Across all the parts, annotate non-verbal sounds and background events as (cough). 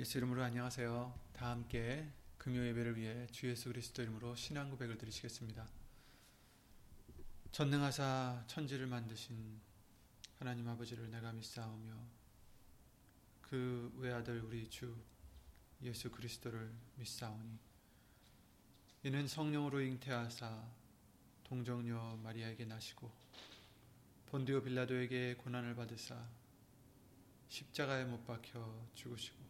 예수 이름으로 안녕하세요. 다 함께 금요 예배를 위해 주 예수 그리스도 이름으로 신앙 고백을 드리시겠습니다. 전능하사 천지를 만드신 하나님 아버지를 내가 믿사오며 그 외아들 우리 주 예수 그리스도를 믿사오니 이는 성령으로 잉태하사 동정녀 마리아에게 나시고 본디오 빌라도에게 고난을 받으사 십자가에 못 박혀 죽으시고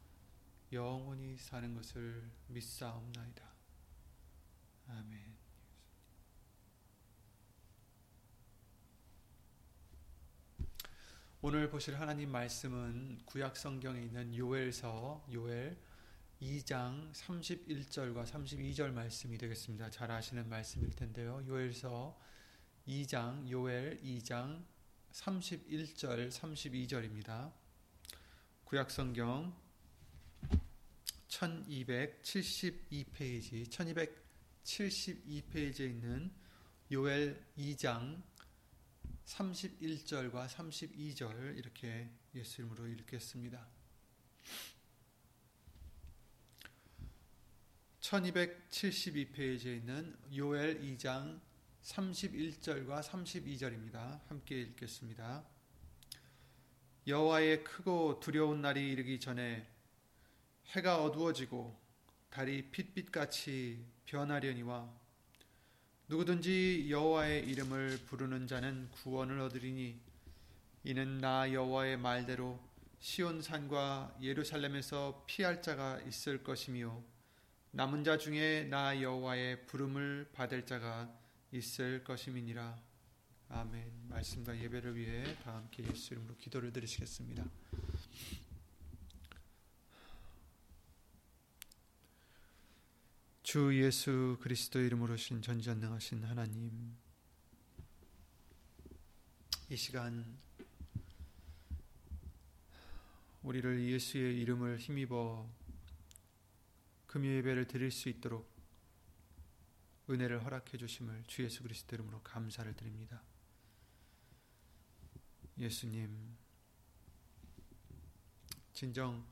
영원히 사는 것을 믿사옵나이다. 아멘. 오늘 보실 하나님 말씀은 구약 성경에 있는 요엘서 요엘 2장 31절과 32절 말씀이 되겠습니다. 잘 아시는 말씀일 텐데요. 요엘서 2장 요엘 2장 31절 32절입니다. 구약 성경 1272페이지 1272페이지에 있는 요엘 2장 31절과 32절 이렇게 예수 이름으로 읽겠습니다. 1272페이지에 있는 요엘 2장 31절과 32절입니다. 함께 읽겠습니다. 여호와의 크고 두려운 날이 이르기 전에 해가 어두워지고 달이 핏빛같이 변하려니와 누구든지 여호와의 이름을 부르는 자는 구원을 얻으리니 이는 나 여호와의 말대로 시온 산과 예루살렘에서 피할 자가 있을 것이며 남은 자 중에 나 여호와의 부름을 받을 자가 있을 것임이니라. 아멘. 말씀과 예배를 위해 다 함께 예수 이름으로 기도를 드리시겠습니다. 주 예수 그리스도 이름으로 신 전지전능하신 하나님 이 시간 우리를 예수의 이름을 힘입어 금요 예배를 드릴 수 있도록 은혜를 허락해 주심을 주 예수 그리스도 이름으로 감사를 드립니다. 예수님 진정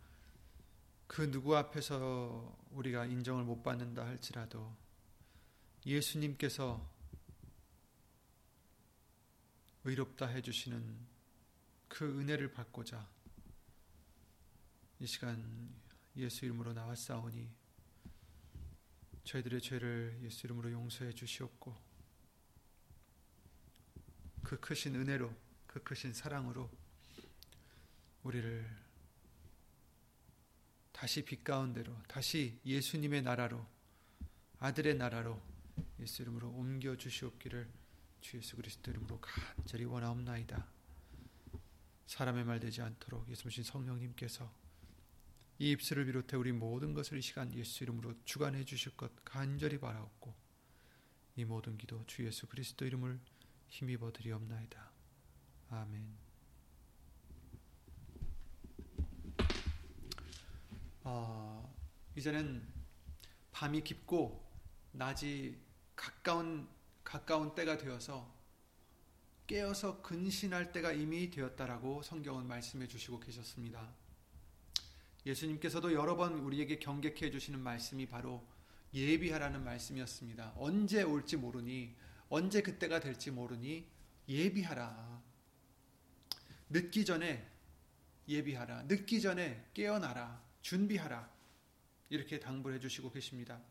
그 누구 앞에서 우리가 인정을 못 받는다 할지라도 예수님께서 의롭다 해주시는 그 은혜를 받고자 이 시간 예수 이름으로 나왔사오니 저희들의 죄를 예수 이름으로 용서해 주시옵고 그 크신 은혜로 그 크신 사랑으로 우리를 다시 빛 가운데로 다시 예수님의 나라로 아들의 나라로 예수 이름으로 옮겨 주시옵기를 주 예수 그리스도 이름으로 간절히 원하옵나이다. 사람의 말 되지 않도록 예수님 성령님께서 이 입술을 비롯해 우리 모든 것을 이 시간 예수 이름으로 주관해 주실 것 간절히 바라옵고 이 모든 기도 주 예수 그리스도 이름을 힘입어 드리옵나이다. 아멘. 어, 이제는 밤이 깊고 낮이 가까운 가까운 때가 되어서 깨어서 근신할 때가 이미 되었다라고 성경은 말씀해 주시고 계셨습니다. 예수님께서도 여러 번 우리에게 경계케 해 주시는 말씀이 바로 예비하라는 말씀이었습니다. 언제 올지 모르니 언제 그때가 될지 모르니 예비하라. 늦기 전에 예비하라. 늦기 전에 깨어나라. 준비하라. 이렇게 당부를 해주시고 계십니다.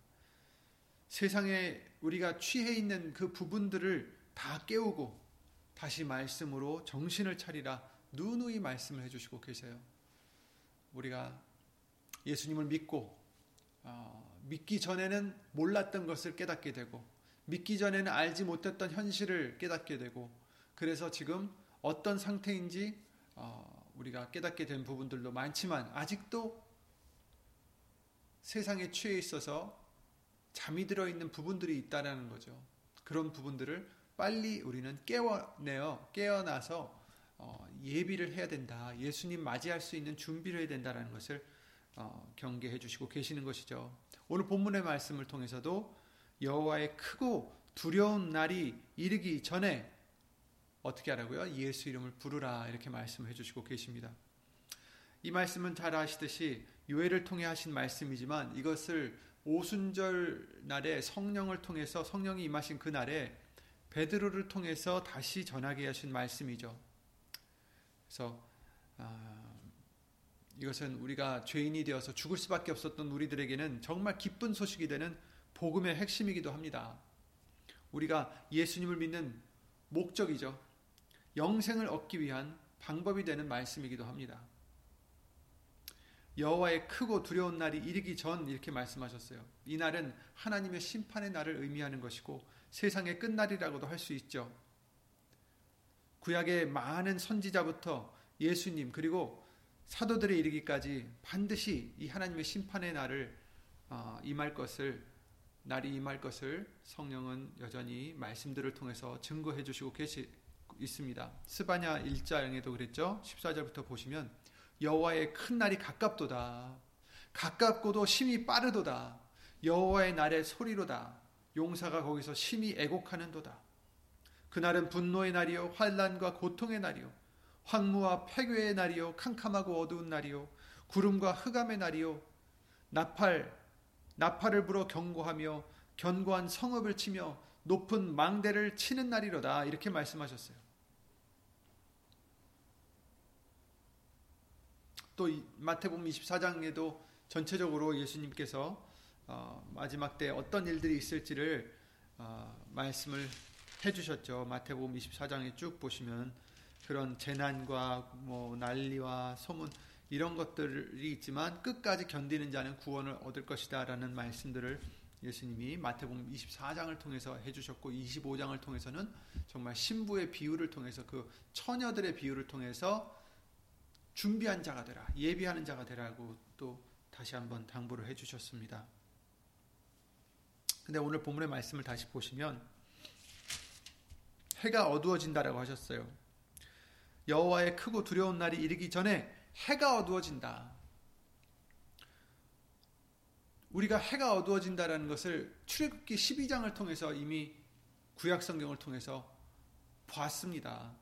세상에 우리가 취해 있는 그 부분들을 다 깨우고 다시 말씀으로 정신을 차리라 누누이 말씀을 해주시고 계세요. 우리가 예수님을 믿고 어, 믿기 전에는 몰랐던 것을 깨닫게 되고 믿기 전에는 알지 못했던 현실을 깨닫게 되고 그래서 지금 어떤 상태인지 어, 우리가 깨닫게 된 부분들도 많지만 아직도 세상에 취해 있어서 잠이 들어 있는 부분들이 있다라는 거죠. 그런 부분들을 빨리 우리는 깨워내어 깨어나서 어, 예비를 해야 된다. 예수님 맞이할 수 있는 준비를 해야 된다라는 것을 어, 경계해 주시고 계시는 것이죠. 오늘 본문의 말씀을 통해서도 여호와의 크고 두려운 날이 이르기 전에 어떻게 하라고요? 예수 이름을 부르라 이렇게 말씀해 주시고 계십니다. 이 말씀은 잘 아시듯이 유해를 통해 하신 말씀이지만 이것을 오순절 날에 성령을 통해서 성령이 임하신 그 날에 베드로를 통해서 다시 전하게 하신 말씀이죠. 그래서 아, 이것은 우리가 죄인이 되어서 죽을 수밖에 없었던 우리들에게는 정말 기쁜 소식이 되는 복음의 핵심이기도 합니다. 우리가 예수님을 믿는 목적이죠. 영생을 얻기 위한 방법이 되는 말씀이기도 합니다. 여호와의 크고 두려운 날이 이르기 전 이렇게 말씀하셨어요. 이 날은 하나님의 심판의 날을 의미하는 것이고 세상의 끝날이라고도 할 수 있죠. 구약의 많은 선지자부터 예수님 그리고 사도들에 이르기까지 반드시 이 하나님의 심판의 날을 어, 임할 것을 날이 임할 것을 성령은 여전히 말씀들을 통해서 증거해 주시고 계시 있습니다. 스바냐 1장에도 그랬죠. 14절부터 보시면 여호와의 큰 날이 가깝도다. 가깝고도 심히 빠르도다. 여호와의 날의 소리로다. 용사가 거기서 심히 애곡하는도다. 그날은 분노의 날이요 환란과 고통의 날이요 황무와 폐괴의 날이요 캄캄하고 어두운 날이요 구름과 흑암의 날이요 나팔 나팔을 불어 경고하며 견고한 성읍을 치며 높은 망대를 치는 날이로다 이렇게 말씀하셨어요. 또 마태복음 24장에도 전체적으로 예수님께서 어, 마지막 때 어떤 일들이 있을지를 어, 말씀을 해주셨죠. 마태복음 24장에 쭉 보시면 그런 재난과 뭐 난리와 소문 이런 것들이 있지만 끝까지 견디는 자는 구원을 얻을 것이다라는 말씀들을 예수님이 마태복음 24장을 통해서 해주셨고 25장을 통해서는 정말 신부의 비유를 통해서 그 처녀들의 비유를 통해서 준비한 자가 되라 예비하는 자가 되라고 또 다시 한번 당부를 해 주셨습니다. 근데 오늘 본문의 말씀을 다시 보시면 해가 어두워진다라고 하셨어요. 여호와의 크고 두려운 날이 이르기 전에 해가 어두워진다. 우리가 해가 어두워진다라는 것을 출애굽기 12장을 통해서 이미 구약 성경을 통해서 보았습니다.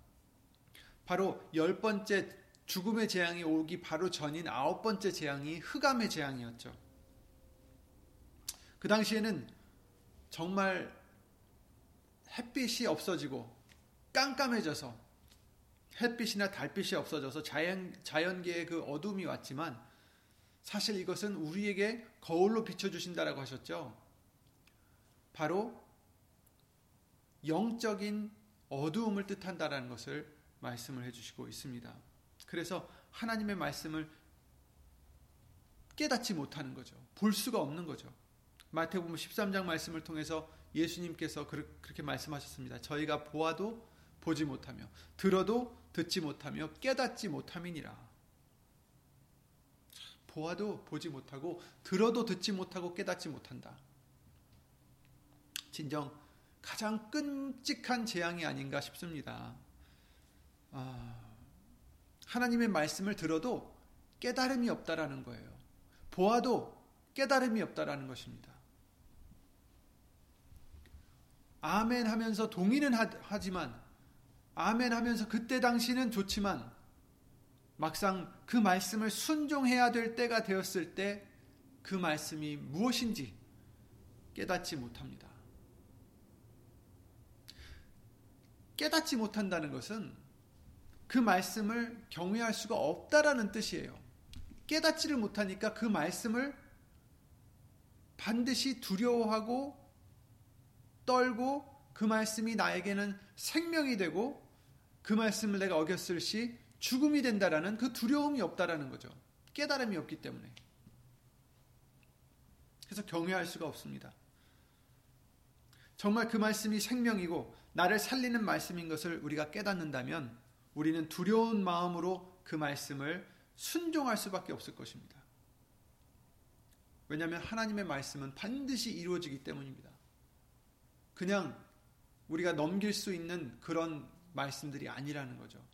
바로 열 번째 죽음의 재앙이 오기 바로 전인 아홉 번째 재앙이 흑암의 재앙이었죠. 그 당시에는 정말 햇빛이 없어지고 깜깜해져서 햇빛이나 달빛이 없어져서 자연, 자연계의 그 어둠이 왔지만 사실 이것은 우리에게 거울로 비춰주신다라고 하셨죠. 바로 영적인 어두움을 뜻한다라는 것을 말씀을 해주시고 있습니다. 그래서 하나님의 말씀을 깨닫지 못하는 거죠. 볼 수가 없는 거죠. 마태복음 13장 말씀을 통해서 예수님께서 그렇게 말씀하셨습니다. 저희가 보아도 보지 못하며 들어도 듣지 못하며 깨닫지 못함이니라. 보아도 보지 못하고 들어도 듣지 못하고 깨닫지 못한다. 진정 가장 끔찍한 재앙이 아닌가 싶습니다. 아, 하나님의 말씀을 들어도 깨달음이 없다라는 거예요. 보아도 깨달음이 없다라는 것입니다. 아멘 하면서 동의는 하지만 아멘 하면서 그때 당시는 좋지만 막상 그 말씀을 순종해야 될 때가 되었을 때 그 말씀이 무엇인지 깨닫지 못합니다. 깨닫지 못한다는 것은 그 말씀을 경외할 수가 없다라는 뜻이에요. 깨닫지를 못하니까 그 말씀을 반드시 두려워하고 떨고 그 말씀이 나에게는 생명이 되고 그 말씀을 내가 어겼을 시 죽음이 된다라는 그 두려움이 없다라는 거죠. 깨달음이 없기 때문에. 그래서 경외할 수가 없습니다. 정말 그 말씀이 생명이고 나를 살리는 말씀인 것을 우리가 깨닫는다면 우리는 두려운 마음으로 그 말씀을 순종할 수밖에 없을 것입니다. 왜냐하면 하나님의 말씀은 반드시 이루어지기 때문입니다. 그냥 우리가 넘길 수 있는 그런 말씀들이 아니라는 거죠.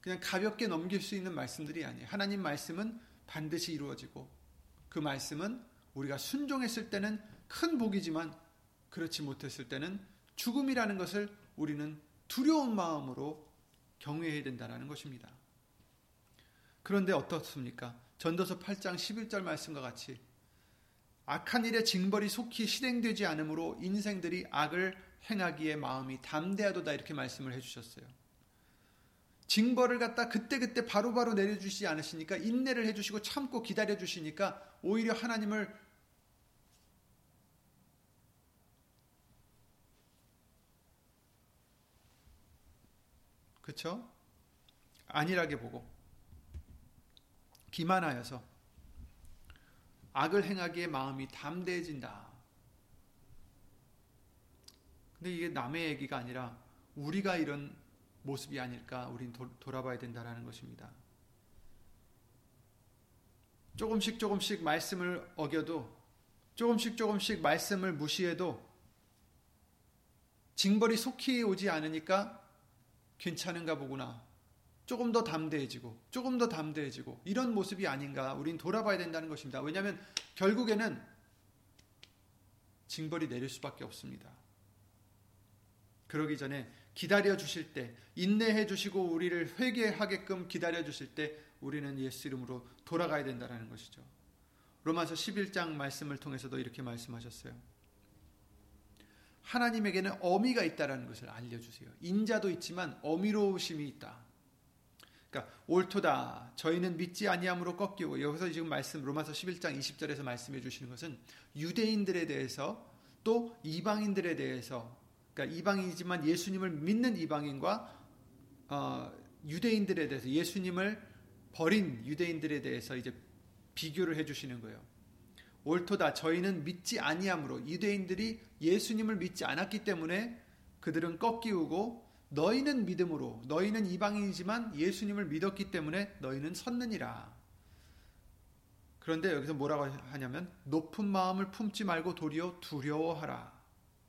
그냥 가볍게 넘길 수 있는 말씀들이 아니에요. 하나님 말씀은 반드시 이루어지고 그 말씀은 우리가 순종했을 때는 큰 복이지만 그렇지 못했을 때는 죽음이라는 것을 우리는 두려운 마음으로 경외해야 된다는 것입니다. 그런데 어떻습니까? 전도서 8장 11절 말씀과 같이 악한 일의 징벌이 속히 실행되지 않으므로 인생들이 악을 행하기에 마음이 담대하도다 이렇게 말씀을 해주셨어요. 징벌을 갖다 그때그때 바로바로 내려주시지 않으시니까 인내를 해주시고 참고 기다려주시니까 오히려 하나님을 그쵸? 안일하게 보고 기만하여서 악을 행하기에 마음이 담대해진다. 근데 이게 남의 얘기가 아니라 우리가 이런 모습이 아닐까 우린 도, 돌아봐야 된다는 것입니다. 조금씩 조금씩 말씀을 어겨도 조금씩 조금씩 말씀을 무시해도 징벌이 속히 오지 않으니까 괜찮은가 보구나. 조금 더 담대해지고, 조금 더 담대해지고, 이런 모습이 아닌가, 우린 돌아봐야 된다는 것입니다. 왜냐하면 결국에는 징벌이 내릴 수밖에 없습니다. 그러기 전에 기다려 주실 때, 인내해 주시고 우리를 회개하게끔 기다려 주실 때, 우리는 예수 이름으로 돌아가야 된다는 것이죠. 로마서 11장 말씀을 통해서도 이렇게 말씀하셨어요. 하나님에게는 어미가 있다라는 것을 알려주세요. 인자도 있지만 어미로우심이 있다. 그러니까 옳도다. 저희는 믿지 아니함으로 꺾이고 여기서 지금 말씀 로마서 11장 20절에서 말씀해 주시는 것은 유대인들에 대해서 또 이방인들에 대해서 그러니까 이방인이지만 예수님을 믿는 이방인과 어, 유대인들에 대해서 예수님을 버린 유대인들에 대해서 이제 비교를 해 주시는 거예요. 옳도다 저희는 믿지 아니함으로 유대인들이 예수님을 믿지 않았기 때문에 그들은 꺾이우고 너희는 믿음으로 너희는 이방인이지만 예수님을 믿었기 때문에 너희는 섰느니라. 그런데 여기서 뭐라고 하냐면 높은 마음을 품지 말고 도리어 두려워하라.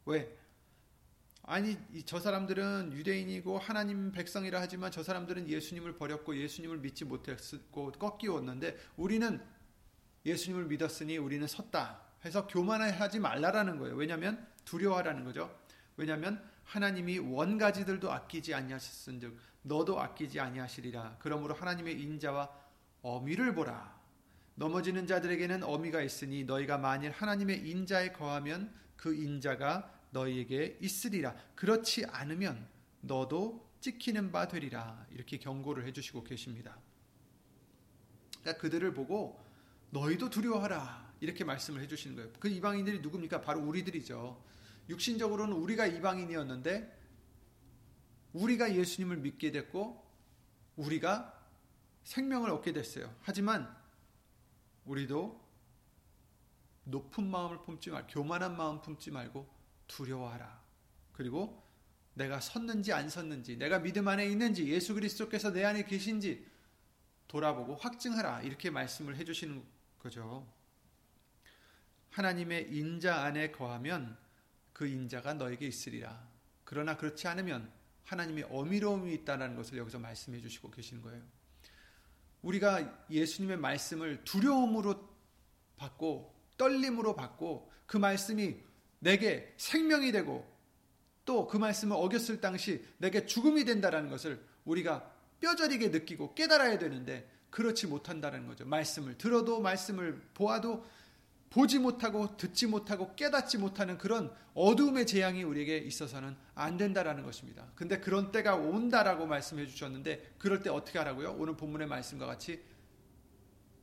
왜? 아니 저 사람들은 유대인이고 하나님 백성이라 하지만 저 사람들은 예수님을 버렸고 예수님을 믿지 못했고 꺾이었는데 우리는 예수님을 믿었으니 우리는 섰다. 해서 교만하지 말라라는 거예요. 왜냐하면 두려워하라는 거죠. 왜냐하면 하나님이 원가지들도 아끼지 아니하셨은즉 너도 아끼지 아니하시리라. 그러므로 하나님의 인자와 어미를 보라. 넘어지는 자들에게는 어미가 있으니 너희가 만일 하나님의 인자에 거하면 그 인자가 너희에게 있으리라. 그렇지 않으면 너도 찍히는 바 되리라. 이렇게 경고를 해주시고 계십니다. 그러니까 그들을 보고 너희도 두려워하라. 이렇게 말씀을 해주시는 거예요. 그 이방인들이 누굽니까? 바로 우리들이죠. 육신적으로는 우리가 이방인이었는데, 우리가 예수님을 믿게 됐고, 우리가 생명을 얻게 됐어요. 하지만, 우리도 높은 마음을 품지 말고, 교만한 마음 품지 말고, 두려워하라. 그리고 내가 섰는지 안 섰는지, 내가 믿음 안에 있는지, 예수 그리스도께서 내 안에 계신지 돌아보고 확증하라. 이렇게 말씀을 해주시는 거죠. 하나님의 인자 안에 거하면 그 인자가 너에게 있으리라. 그러나 그렇지 않으면 하나님의 어미로움이 있다는 것을 여기서 말씀해 주시고 계시는 거예요. 우리가 예수님의 말씀을 두려움으로 받고 떨림으로 받고 그 말씀이 내게 생명이 되고 또 그 말씀을 어겼을 당시 내게 죽음이 된다는 것을 우리가 뼈저리게 느끼고 깨달아야 되는데 그렇지 못한다는 거죠. 말씀을 들어도 말씀을 보아도 보지 못하고 듣지 못하고 깨닫지 못하는 그런 어두움의 재앙이 우리에게 있어서는 안 된다라는 것입니다. 근데 그런 때가 온다라고 말씀해 주셨는데 그럴 때 어떻게 하라고요? 오늘 본문의 말씀과 같이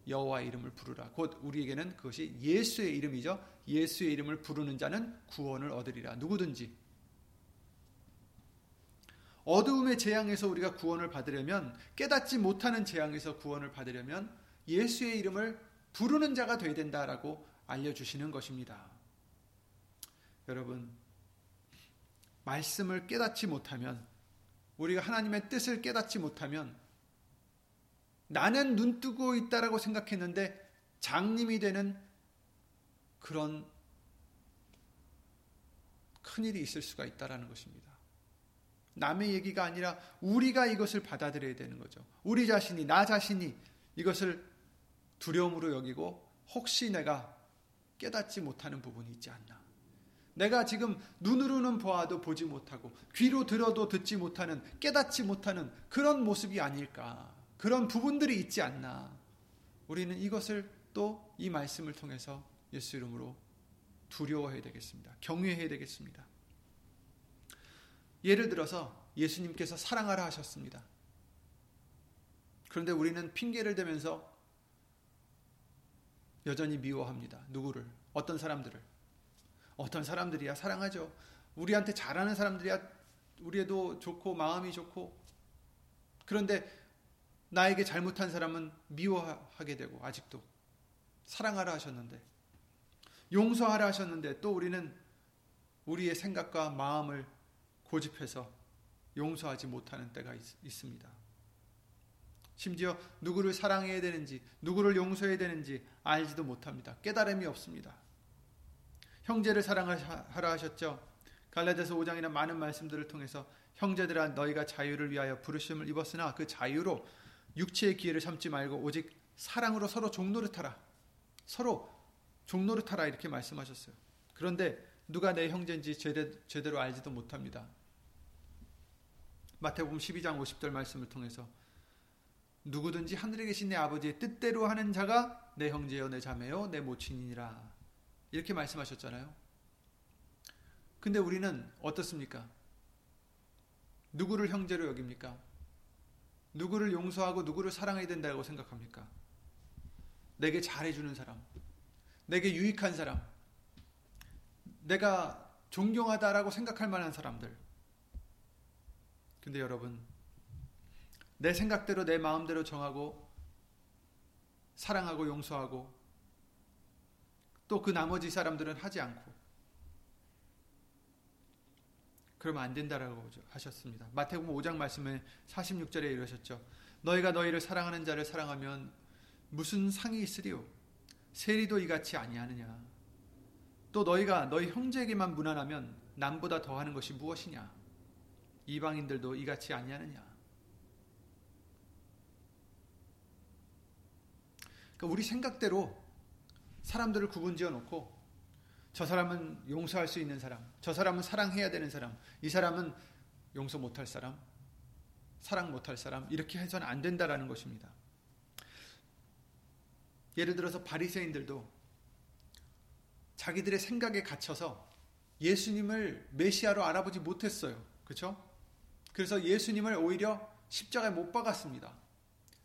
여호와 이름을 부르라. 곧 우리에게는 그것이 예수의 이름이죠. 예수의 이름을 부르는 자는 구원을 얻으리라. 누구든지 어두움의 재앙에서 우리가 구원을 받으려면 깨닫지 못하는 재앙에서 구원을 받으려면 예수의 이름을 부르는 자가 되어야 된다라고 알려주시는 것입니다. 여러분, 말씀을 깨닫지 못하면, 우리가 하나님의 뜻을 깨닫지 못하면, 나는 눈 뜨고 있다라고 생각했는데, 장님이 되는 그런 큰일이 있을 수가 있다라는 것입니다. 남의 얘기가 아니라 우리가 이것을 받아들여야 되는 거죠. 우리 자신이, 나 자신이 이것을 두려움으로 여기고 혹시 내가 깨닫지 못하는 부분이 있지 않나. 내가 지금 눈으로는 보아도 보지 못하고 귀로 들어도 듣지 못하는 깨닫지 못하는 그런 모습이 아닐까. 그런 부분들이 있지 않나. 우리는 이것을 또 이 말씀을 통해서 예수 이름으로 두려워해야 되겠습니다. 경외해야 되겠습니다. 예를 들어서 예수님께서 사랑하라 하셨습니다. 그런데 우리는 핑계를 대면서 여전히 미워합니다. 누구를? 어떤 사람들을? 어떤 사람들이야 사랑하죠. 우리한테 잘하는 사람들이야 우리에도 좋고 마음이 좋고 그런데 나에게 잘못한 사람은 미워하게 되고 아직도 사랑하라 하셨는데 용서하라 하셨는데 또 우리는 우리의 생각과 마음을 고집해서 용서하지 못하는 때가 있, 습니다 심지어 누구를 사랑해야 되는지, 누구를 용서해야 되는지 알지도 못합니다. 깨달음이 없습니다. 형제를 사랑하라 하셨죠. 갈라디아서 5장이나 많은 말씀들을 통해서 형제들아 너희가 자유를 위하여 부르심을 입었으나 그 자유로 육체의 기회를 참지 말고 오직 사랑으로 서로 종노릇하라. 서로 종노릇하라 이렇게 말씀하셨어요. 그런데 누가 내 형제인지 제대로 알지도 못합니다. 마태복음 12장 50절 말씀을 통해서 누구든지 하늘에 계신 내 아버지의 뜻대로 하는 자가 내 형제요 내 자매요 내 모친이니라 이렇게 말씀하셨잖아요. 근데 우리는 어떻습니까? 누구를 형제로 여깁니까? 누구를 용서하고 누구를 사랑해야 된다고 생각합니까? 내게 잘해주는 사람, 내게 유익한 사람, 내가 존경하다라고 생각할 만한 사람들, 근데 여러분, 내 생각대로 내 마음대로 정하고 사랑하고 용서하고 또 그 나머지 사람들은 하지 않고 그러면 안 된다라고 하셨습니다. 마태복음 5장 말씀에 46절에 이러셨죠. 너희가 너희를 사랑하는 자를 사랑하면 무슨 상이 있으리요? 세리도 이같이 아니하느냐? 또 너희가 너희 형제에게만 무난하면 남보다 더하는 것이 무엇이냐? 이방인들도 이같이 아니하느냐. 그러니까 우리 생각대로 사람들을 구분지어 놓고 저 사람은 용서할 수 있는 사람, 저 사람은 사랑해야 되는 사람, 이 사람은 용서 못할 사람, 사랑 못할 사람 이렇게 해서는 안 된다라는 것입니다. 예를 들어서 바리새인들도 자기들의 생각에 갇혀서 예수님을 메시아로 알아보지 못했어요. 그렇죠? 그래서 예수님을 오히려 십자가에 못 박았습니다.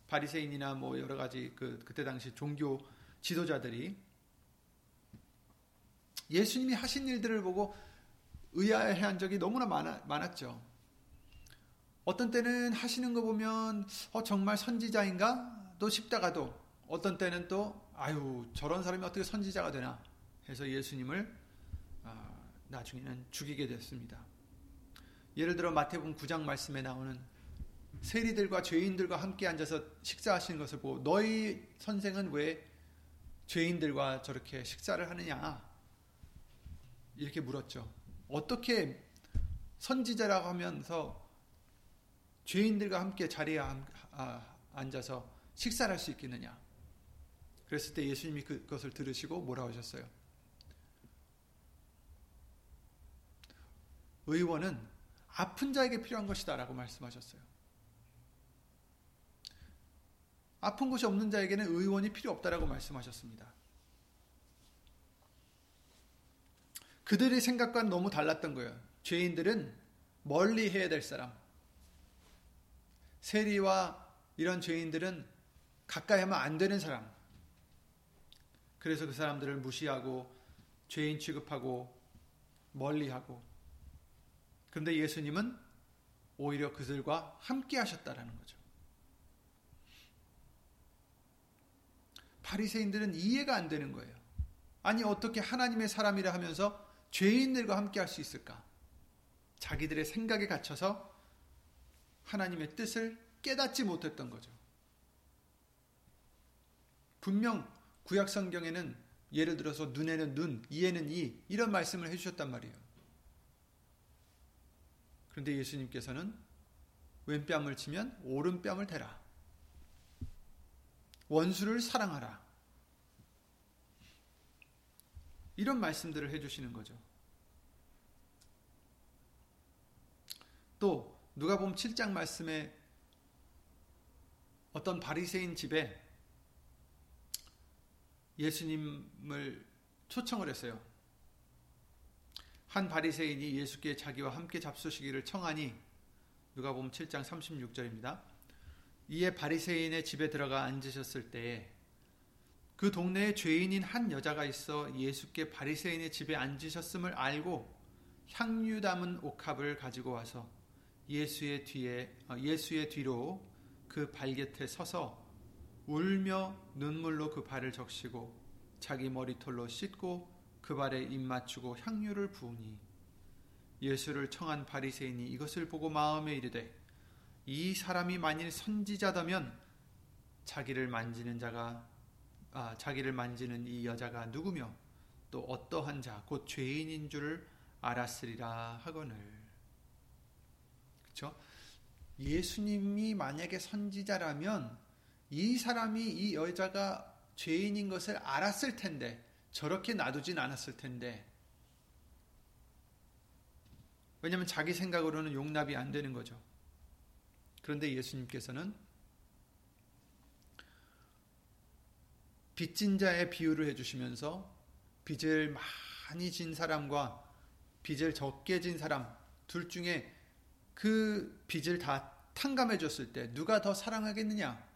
바리새인이나 뭐 여러 가지 그 그때 당시 종교 지도자들이 예수님이 하신 일들을 보고 의아해한 적이 너무나 많아, 많았죠. 어떤 때는 하시는 거 보면 어, 정말 선지자인가? 또 싶다가도 어떤 때는 또 아유 저런 사람이 어떻게 선지자가 되나 해서 예수님을 아, 나중에는 죽이게 됐습니다. 예를 들어 마태복음 9장 말씀에 나오는 세리들과 죄인들과 함께 앉아서 식사하시는 것을 보고 너희 선생은 왜 죄인들과 저렇게 식사를 하느냐 이렇게 물었죠. 어떻게 선지자라고 하면서 죄인들과 함께 자리에 아, 앉아서 식사를 할 수 있겠느냐? 그랬을 때 예수님이 그것을 들으시고 뭐라 하셨어요? 의원은 아픈 자에게 필요한 것이다 라고 말씀하셨어요. 아픈 곳이 없는 자에게는 의원이 필요 없다라고 말씀하셨습니다. 그들의 생각과는 너무 달랐던 거예요. 죄인들은 멀리 해야 될 사람. 세리와 이런 죄인들은 가까이 하면 안 되는 사람. 그래서 그 사람들을 무시하고 죄인 취급하고 멀리하고 그런데 예수님은 오히려 그들과 함께 하셨다라는 거죠. 바리새인들은 이해가 안 되는 거예요. 아니 어떻게 하나님의 사람이라 하면서 죄인들과 함께 할 수 있을까? 자기들의 생각에 갇혀서 하나님의 뜻을 깨닫지 못했던 거죠. 분명 구약 성경에는 예를 들어서 눈에는 눈, 이에는 이 이런 말씀을 해 주셨단 말이에요. 그런데 예수님께서는 왼뺨을 치면 오른뺨을 대라. 원수를 사랑하라. 이런 말씀들을 해주시는 거죠. 또 누가 보면 7장 말씀에 어떤 바리새인 집에 예수님을 초청을 했어요. 한 바리새인이 예수께 자기와 함께 잡수시기를 청하니 누가 보면 7장 36절입니다. 이에 바리새인의 집에 들어가 앉으셨을 때에 그 동네에 죄인인 한 여자가 있어 예수께 바리새인의 집에 앉으셨음을 알고 향유 담은 옥합을 가지고 와서 예수의 뒤에 어, 예수의 뒤로 그 발곁에 서서 울며 눈물로 그 발을 적시고 자기 머리털로 씻고 그 발에 입 맞추고 향유를 부으니 예수를 청한 바리새인이 이것을 보고 마음에 이르되 이 사람이 만일 선지자다면 자기를 만지는 자가 아, 자기를 만지는 이 여자가 누구며 또 어떠한 자 곧 죄인인 줄을 알았으리라 하거늘 그렇죠? 예수님이 만약에 선지자라면 이 사람이 이 여자가 죄인인 것을 알았을 텐데 저렇게 놔두진 않았을 텐데 왜냐하면 자기 생각으로는 용납이 안 되는 거죠. 그런데 예수님께서는 빚진 자의 비유를 해주시면서 빚을 많이 진 사람과 빚을 적게 진 사람 둘 중에 그 빚을 다 탕감해 줬을 때 누가 더 사랑하겠느냐?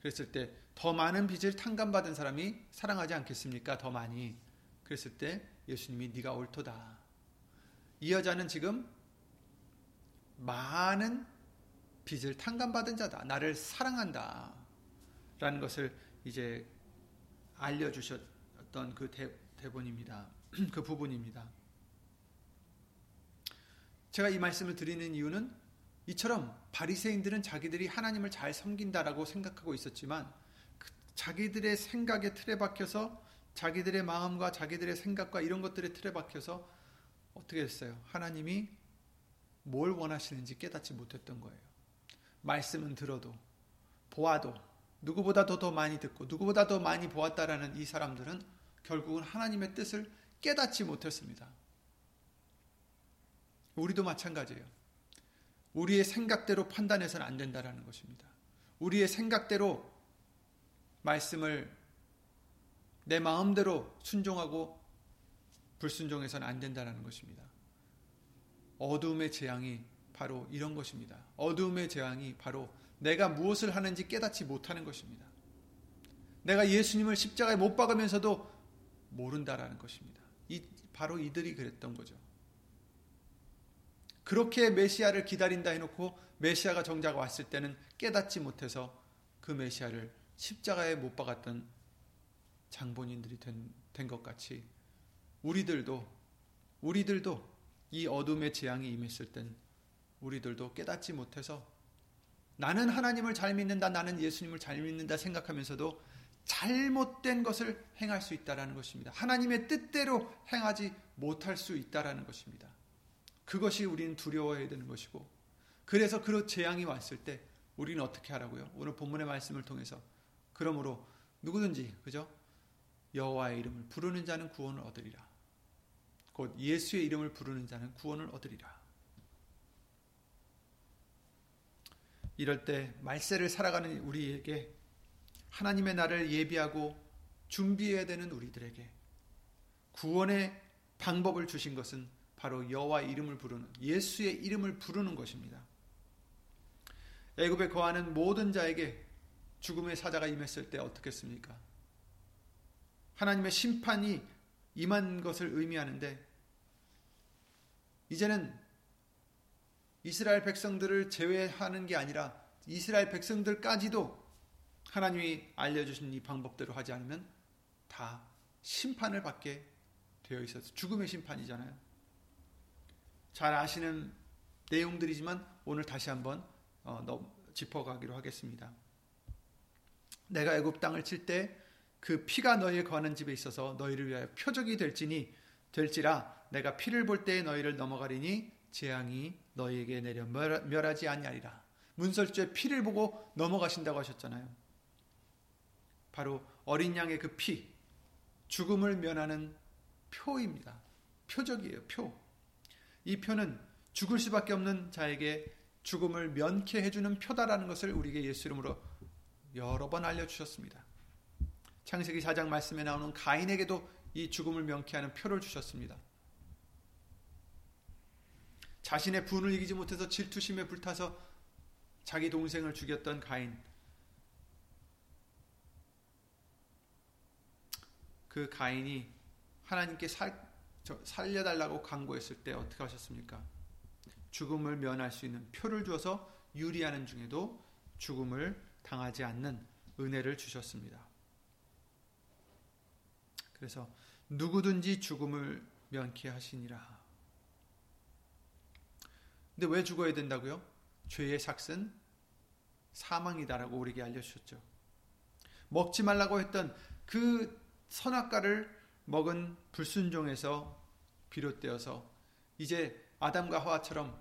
그랬을 때 더 많은 빚을 탕감받은 사람이 사랑하지 않겠습니까? 더 많이. 그랬을 때 예수님이 네가 옳도다. 이 여자는 지금 많은 빚을 탕감받은 자다. 나를 사랑한다. 라는 것을 이제 알려주셨던 그 대, 대본입니다. (clears throat) 그 부분입니다. 제가 이 말씀을 드리는 이유는 이처럼 바리새인들은 자기들이 하나님을 잘 섬긴다라고 생각하고 있었지만 그 자기들의 생각에 틀에 박혀서 자기들의 마음과 자기들의 생각과 이런 것들에 틀에 박혀서 어떻게 됐어요? 하나님이 뭘 원하시는지 깨닫지 못했던 거예요. 말씀은 들어도 보아도 누구보다도 더 많이 듣고 누구보다 더 많이 보았다라는 이 사람들은 결국은 하나님의 뜻을 깨닫지 못했습니다. 우리도 마찬가지예요. 우리의 생각대로 판단해서는 안 된다라는 것입니다. 우리의 생각대로 말씀을 내 마음대로 순종하고 불순종해서는 안 된다라는 것입니다. 어둠의 재앙이 바로 이런 것입니다. 어둠의 재앙이 바로 내가 무엇을 하는지 깨닫지 못하는 것입니다. 내가 예수님을 십자가에 못 박으면서도 모른다라는 것입니다. 이, 바로 이들이 그랬던 거죠. 그렇게 메시아를 기다린다 해놓고 메시아가 정작 왔을 때는 깨닫지 못해서 그 메시아를 십자가에 못 박았던 장본인들이 된 것 같이 우리들도 우리들도 이 어둠의 재앙이 임했을 땐 우리들도 깨닫지 못해서 나는 하나님을 잘 믿는다 나는 예수님을 잘 믿는다 생각하면서도 잘못된 것을 행할 수 있다라는 것입니다. 하나님의 뜻대로 행하지 못할 수 있다라는 것입니다. 그것이 우리는 두려워해야 되는 것이고 그래서 그런 재앙이 왔을 때 우리는 어떻게 하라고요? 오늘 본문의 말씀을 통해서 그러므로 누구든지 그죠? 여호와의 이름을 부르는 자는 구원을 얻으리라. 곧 예수의 이름을 부르는 자는 구원을 얻으리라. 이럴 때 말세를 살아가는 우리에게 하나님의 날을 예비하고 준비해야 되는 우리들에게 구원의 방법을 주신 것은 바로 여호와 이름을 부르는 예수의 이름을 부르는 것입니다. 애굽에 거하는 모든 자에게 죽음의 사자가 임했을 때 어떻겠습니까? 하나님의 심판이 임한 것을 의미하는데 이제는 이스라엘 백성들을 제외하는 게 아니라 이스라엘 백성들까지도 하나님이 알려주신 이 방법대로 하지 않으면 다 심판을 받게 되어 있어서 죽음의 심판이잖아요. 잘 아시는 내용들이지만 오늘 다시 한번 어, 짚어가기로 하겠습니다. 내가 애굽 땅을 칠 때 그 피가 너희에 거하는 집에 있어서 너희를 위하여 표적이 될지니 될지라 내가 피를 볼 때에 너희를 넘어가리니 재앙이 너희에게 내려 멸하지 아니하리라. 문설주의 피를 보고 넘어가신다고 하셨잖아요. 바로 어린 양의 그 피, 죽음을 면하는 표입니다. 표적이에요, 표. 이 표는 죽을 수밖에 없는 자에게 죽음을 면케 해주는 표다라는 것을 우리에게 예수 이름으로 여러 번 알려주셨습니다. 창세기 4장 말씀에 나오는 가인에게도 이 죽음을 명쾌하는 표를 주셨습니다. 자신의 분을 이기지 못해서 질투심에 불타서 자기 동생을 죽였던 가인. 그 가인이 하나님께 살, 살려달라고 강구했을 때 어떻게 하셨습니까? 죽음을 면할 수 있는 표를 주어서 유리하는 중에도 죽음을 당하지 않는 은혜를 주셨습니다. 그래서 누구든지 죽음을 면케 하시니라. 근데 왜 죽어야 된다고요? 죄의 삭은 사망이다라고 우리에게 알려주셨죠. 먹지 말라고 했던 그 선악과를 먹은 불순종에서 비롯되어서 이제 아담과 하와처럼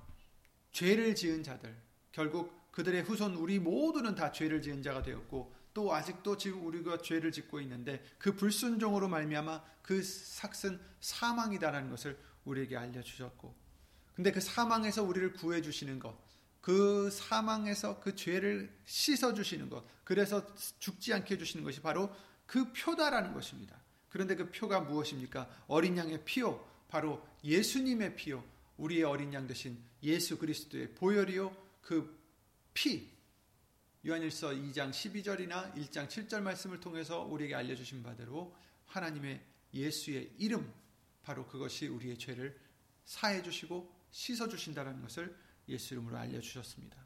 죄를 지은 자들, 결국 그들의 후손 우리 모두는 다 죄를 지은 자가 되었고 또 아직도 지금 우리가 죄를 짓고 있는데 그 불순종으로 말미암아 그 삭은 사망이다라는 것을 우리에게 알려 주셨고 근데 그 사망에서 우리를 구해 주시는 것, 그 사망에서 그 죄를 씻어 주시는 것, 그래서 죽지 않게 해 주시는 것이 바로 그 표다라는 것입니다. 그런데 그 표가 무엇입니까? 어린 양의 피요, 바로 예수님의 피요, 우리의 어린 양 대신 예수 그리스도의 보혈이요, 그 피, 요한일서 2장 12절이나 1장 7절 말씀을 통해서 우리에게 알려주신 바대로 하나님의 예수의 이름, 바로 그것이 우리의 죄를 사해 주시고 씻어 주신다는 것을 예수 이름으로 알려 주셨습니다.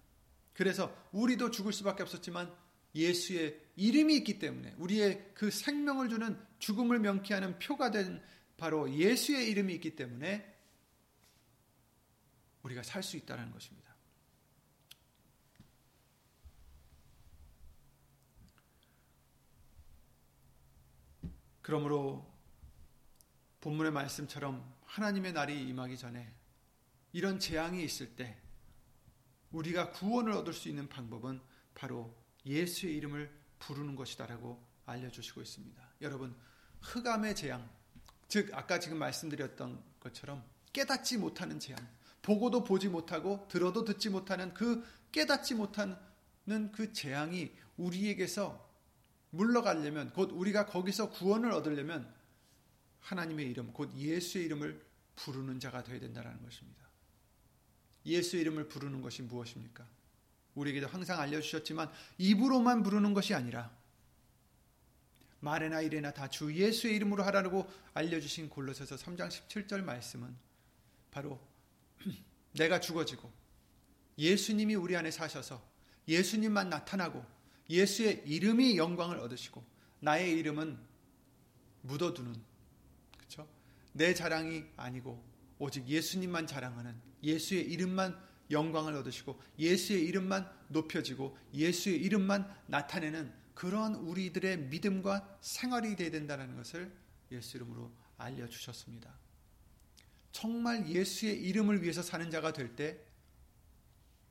그래서 우리도 죽을 수밖에 없었지만 예수의 이름이 있기 때문에 우리의 그 생명을 주는 죽음을 명쾌하는 표가 된 바로 예수의 이름이 있기 때문에 우리가 살 수 있다는 것입니다. 그러므로 본문의 말씀처럼 하나님의 날이 임하기 전에 이런 재앙이 있을 때 우리가 구원을 얻을 수 있는 방법은 바로 예수의 이름을 부르는 것이다라고 알려주시고 있습니다. 여러분, 흑암의 재앙, 즉, 아까 지금 말씀드렸던 것처럼 깨닫지 못하는 재앙, 보고도 보지 못하고 들어도 듣지 못하는 그 깨닫지 못하는 그 재앙이 우리에게서 물러가려면, 곧 우리가 거기서 구원을 얻으려면 하나님의 이름, 곧 예수의 이름을 부르는 자가 되어야 된다는 것입니다. 예수의 이름을 부르는 것이 무엇입니까? 우리에게도 항상 알려주셨지만 입으로만 부르는 것이 아니라 말에나 일에나 다 주 예수의 이름으로 하라고 알려주신 골로새서 3장 17절 말씀은 바로 (clears throat) 내가 죽어지고 예수님이 우리 안에 사셔서 예수님만 나타나고 예수의 이름이 영광을 얻으시고 나의 이름은 묻어두는 그렇죠? 내 자랑이 아니고 오직 예수님만 자랑하는 예수의 이름만 영광을 얻으시고 예수의 이름만 높여지고 예수의 이름만 나타내는 그런 우리들의 믿음과 생활이 되어야 된다는 것을 예수 이름으로 알려주셨습니다. 정말 예수의 이름을 위해서 사는 자가 될 때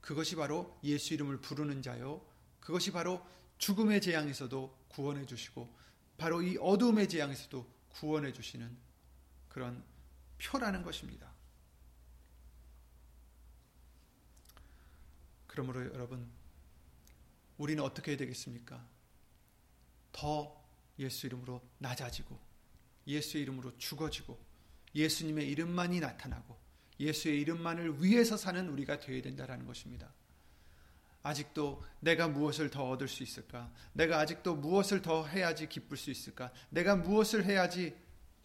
그것이 바로 예수 이름을 부르는 자요. 그것이 바로 죽음의 재앙에서도 구원해 주시고 바로 이 어둠의 재앙에서도 구원해 주시는 그런 표라는 것입니다. 그러므로 여러분, 우리는 어떻게 해야 되겠습니까? 더 예수 이름으로 낮아지고, 예수의 이름으로 죽어지고, 예수님의 이름만이 나타나고, 예수의 이름만을 위해서 사는 우리가 되어야 된다는 것입니다. 아직도 내가 무엇을 더 얻을 수 있을까? 내가 아직도 무엇을 더 해야지 기쁠 수 있을까? 내가 무엇을 해야지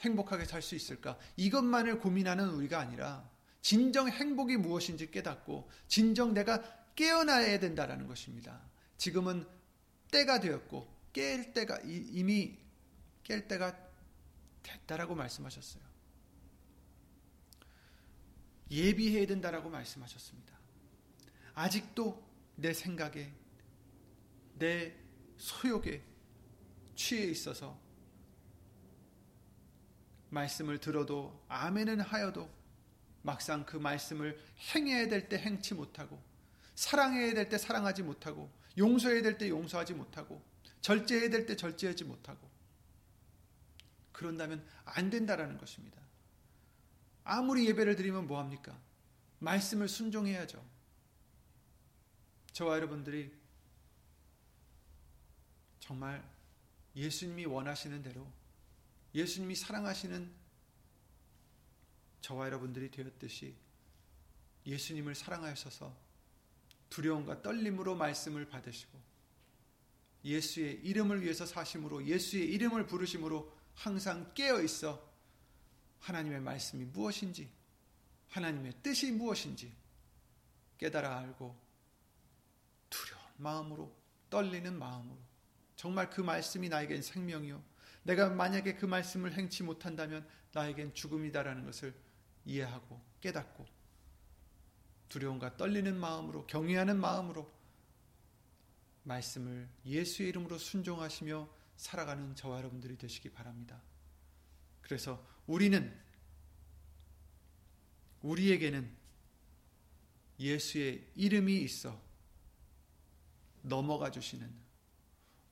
행복하게 살 수 있을까? 이것만을 고민하는 우리가 아니라 진정 행복이 무엇인지 깨닫고 진정 내가 깨어나야 된다라는 것입니다. 지금은 때가 되었고 깰 때가 이미 깰 때가 됐다라고 말씀하셨어요. 예비해야 된다라고 말씀하셨습니다. 아직도 내 생각에 내 소욕에 취해 있어서 말씀을 들어도 아멘은 하여도 막상 그 말씀을 행해야 될 때 행치 못하고 사랑해야 될 때 사랑하지 못하고 용서해야 될 때 용서하지 못하고 절제해야 될 때 절제하지 못하고 그런다면 안 된다라는 것입니다. 아무리 예배를 드리면 뭐 합니까? 말씀을 순종해야죠. 저와 여러분들이 정말 예수님이 원하시는 대로 예수님이 사랑하시는 저와 여러분들이 되었듯이 예수님을 사랑하셔서 두려움과 떨림으로 말씀을 받으시고 예수의 이름을 위해서 사심으로 예수의 이름을 부르심으로 항상 깨어 있어 하나님의 말씀이 무엇인지 하나님의 뜻이 무엇인지 깨달아 알고 마음으로 떨리는 마음으로 정말 그 말씀이 나에겐 생명이요 내가 만약에 그 말씀을 행치 못한다면 나에겐 죽음이다라는 것을 이해하고 깨닫고 두려움과 떨리는 마음으로 경외하는 마음으로 말씀을 예수의 이름으로 순종하시며 살아가는 저와 여러분들이 되시기 바랍니다. 그래서 우리는 우리에게는 예수의 이름이 있어 넘어가 주시는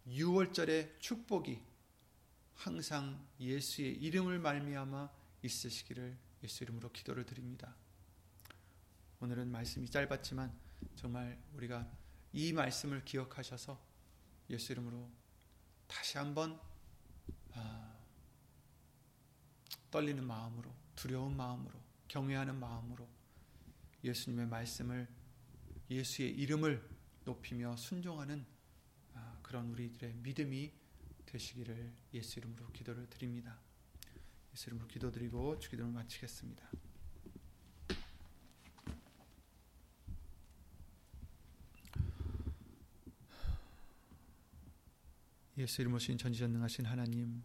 6월절의 축복이 항상 예수의 이름을 말미암아 있으시기를 예수 이름으로 기도를 드립니다. 오늘은 말씀이 짧았지만 정말 우리가 이 말씀을 기억하셔서 예수 이름으로 다시 한번 아, 떨리는 마음으로 두려운 마음으로 경외하는 마음으로 예수님의 말씀을 예수의 이름을 높이며 순종하는 아, 그런 우리들의 믿음이 되시기를 예수 이름으로 기도를 드립니다. 예수 이름으로 기도드리고 주기도를 마치겠습니다. 예수 이름으로 신 전지전능하신 하나님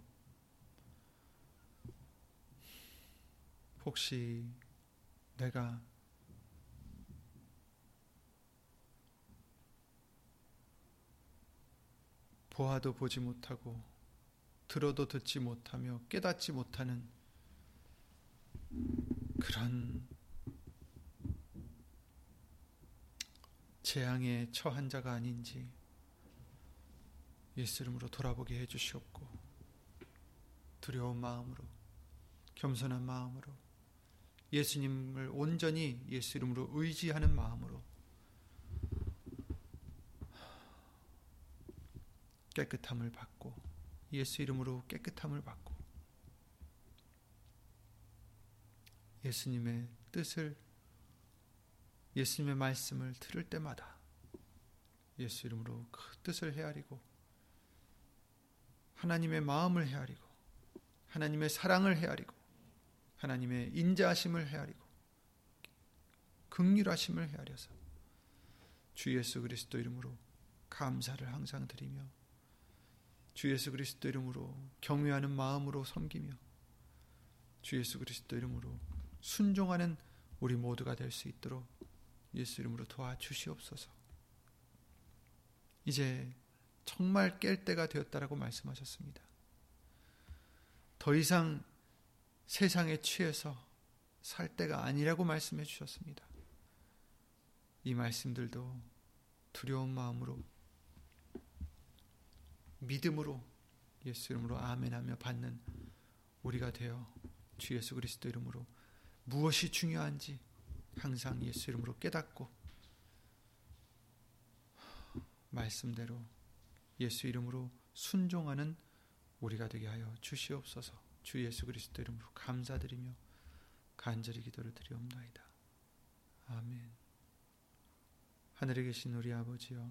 혹시 내가 보아도 보지 못하고 들어도 듣지 못하며 깨닫지 못하는 그런 재앙에 처한 자가 아닌지 예수 이름으로 돌아보게 해주시옵고 두려운 마음으로 겸손한 마음으로 예수님을 온전히 예수 이름으로 의지하는 마음으로 깨끗함을 받고 예수 이름으로 깨끗함을 받고 예수님의 뜻을 예수님의 말씀을 들을 때마다 예수 이름으로 그 뜻을 헤아리고 하나님의 마음을 헤아리고 하나님의 사랑을 헤아리고 하나님의 인자하심을 헤아리고 극률하심을 헤아려서 주 예수 그리스도 이름으로 감사를 항상 드리며 주 예수 그리스도 이름으로 경외하는 마음으로 섬기며 주 예수 그리스도 이름으로 순종하는 우리 모두가 될 수 있도록 예수 이름으로 도와주시옵소서. 이제 정말 깰 때가 되었다라고 말씀하셨습니다. 더 이상 세상에 취해서 살 때가 아니라고 말씀해 주셨습니다. 이 말씀들도 두려운 마음으로 믿음으로 예수 이름으로 아멘하며 받는 우리가 되어 주 예수 그리스도 이름으로 무엇이 중요한지 항상 예수 이름으로 깨닫고 말씀대로 예수 이름으로 순종하는 우리가 되게 하여 주시옵소서. 주 예수 그리스도 이름으로 감사드리며 간절히 기도를 드리옵나이다. 아멘. 하늘에 계신 우리 아버지여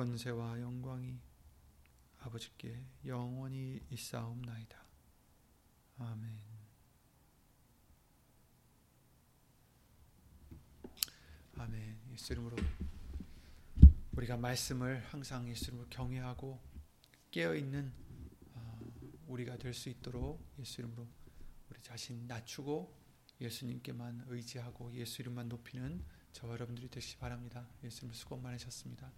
권세와 영광이 아버지께 영원히 있사옵나이다. 아멘. 아멘. 예수 이름으로 우리가 말씀을 항상 예수 이름으로 경외하고 깨어 있는 어, 우리가 될 수 있도록 예수 이름으로 우리 자신 낮추고 예수님께만 의지하고 예수 이름만 높이는 저와 여러분들이 되시기 바랍니다. 예수님 수고 많으셨습니다.